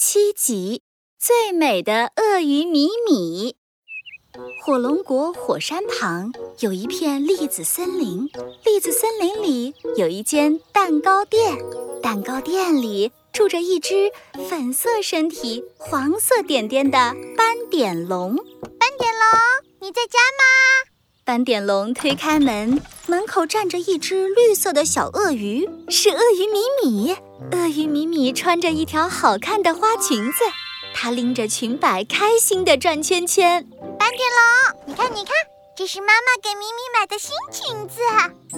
七集《最美的鳄鱼米米》。火龙国火山旁有一片栗子森林，栗子森林里有一间蛋糕店，蛋糕店里住着一只粉色身体、黄色点点的斑点龙。斑点龙，你在家吗？斑点龙推开门，门口站着一只绿色的小鳄鱼，是鳄鱼米米。鳄鱼米米穿着一条好看的花裙子，它拎着裙摆，开心地转圈圈。斑点龙，你看，你看，这是妈妈给米米买的新裙子。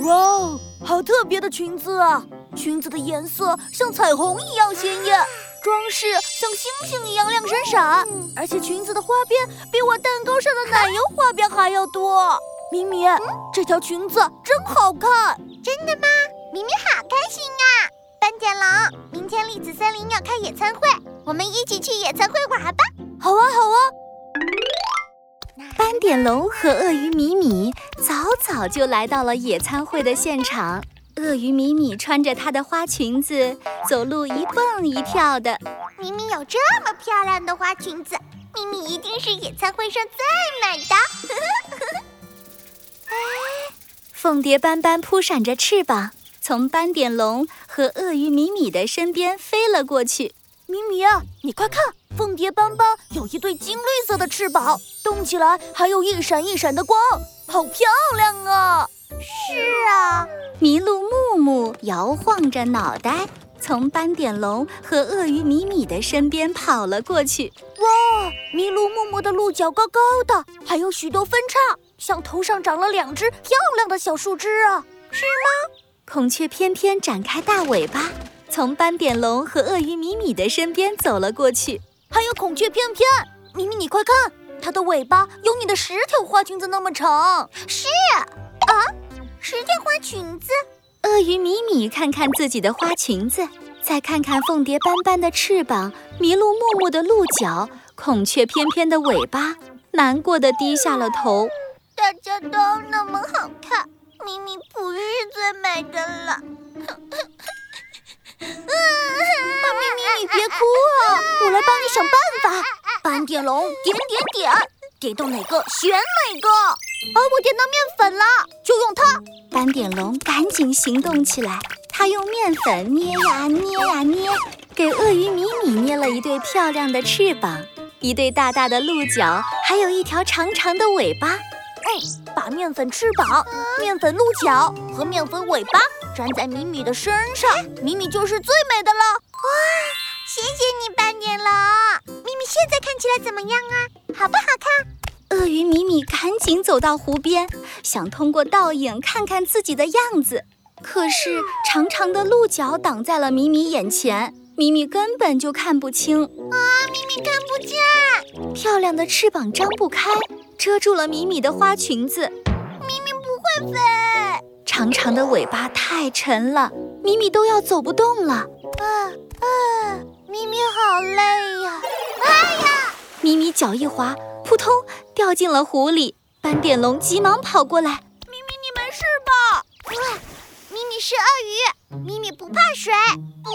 哇哦，好特别的裙子啊！裙子的颜色像彩虹一样鲜艳，装饰像星星一样亮闪闪，而且裙子的花边比我蛋糕上的奶油花边还要多。米米，这条裙子真好看！真的吗？米米好开心啊！斑点龙，明天栗子森林要开野餐会，我们一起去野餐会玩吧！好啊，好啊！斑点龙和鳄鱼米米早早就来到了野餐会的现场。鳄鱼米米穿着她的花裙子，走路一蹦一跳的。米米有这么漂亮的花裙子，米米一定是野餐会上最美的。凤蝶斑斑扑闪着翅膀，从斑点龙和鳄鱼米米的身边飞了过去。米米啊，你快看，凤蝶斑斑有一对金绿色的翅膀，动起来还有一闪一闪的光，好漂亮啊！是啊，麋鹿木木摇晃着脑袋，从斑点龙和鳄鱼米米的身边跑了过去。哇，麋鹿木木的鹿角高高的，还有许多分叉。像头上长了两只漂亮的小树枝啊，是吗？孔雀翩翩展开大尾巴，从斑点龙和鳄鱼米米的身边走了过去。还有孔雀翩翩，米米你快看，它的尾巴有你的十条花裙子那么长。是啊，十条花裙子。鳄鱼米米看看自己的花裙子，再看看凤蝶斑斑的翅膀，麋鹿木木的鹿角，孔雀翩翩的尾巴，难过的低下了头。大家都那么好看，咪咪不是最美的了。咪咪，你别哭啊，我来帮你想办法。斑点龙点点点，点到哪个选哪个。啊，我点到面粉了，就用它。斑点龙赶紧行动起来，他用面粉捏呀捏呀捏，给鳄鱼米米捏了一对漂亮的翅膀，一对大大的鹿角，还有一条长长的尾巴。把面粉翅膀、面粉鹿角和面粉尾巴粘在米米的身上，米米就是最美的了。哇，谢谢你，斑点龙。米米现在看起来怎么样啊？好不好看？鳄鱼米米赶紧走到湖边，想通过倒影看看自己的样子。可是长长的鹿角挡在了米米眼前，米米根本就看不清。啊，米米看不见。漂亮的翅膀张不开。遮住了米米的花裙子，米米不会飞。长长的尾巴太沉了，米米都要走不动了。啊啊！米米好累呀！哎呀！米米脚一滑，扑通掉进了湖里。斑点龙急忙跑过来：“米米，你没事吧？”哇！米米是鳄鱼，米米不怕水。不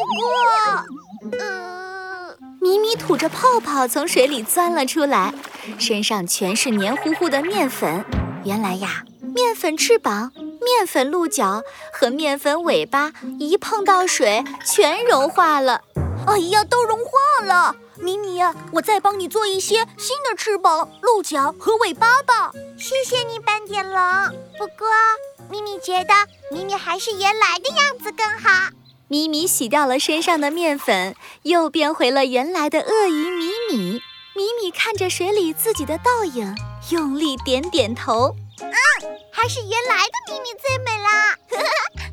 过，呃。米米吐着泡泡从水里钻了出来，身上全是黏糊糊的面粉。原来呀，面粉翅膀、面粉鹿角和面粉尾巴一碰到水，全融化了。哎呀，都融化了！米米，我再帮你做一些新的翅膀、鹿角和尾巴吧。谢谢你，斑点龙。不过，米米觉得米米还是原来的样子更好。咪咪洗掉了身上的面粉，又变回了原来的鳄鱼米米。米米看着水里自己的倒影，用力点点头。嗯，还是原来的米米最美啦！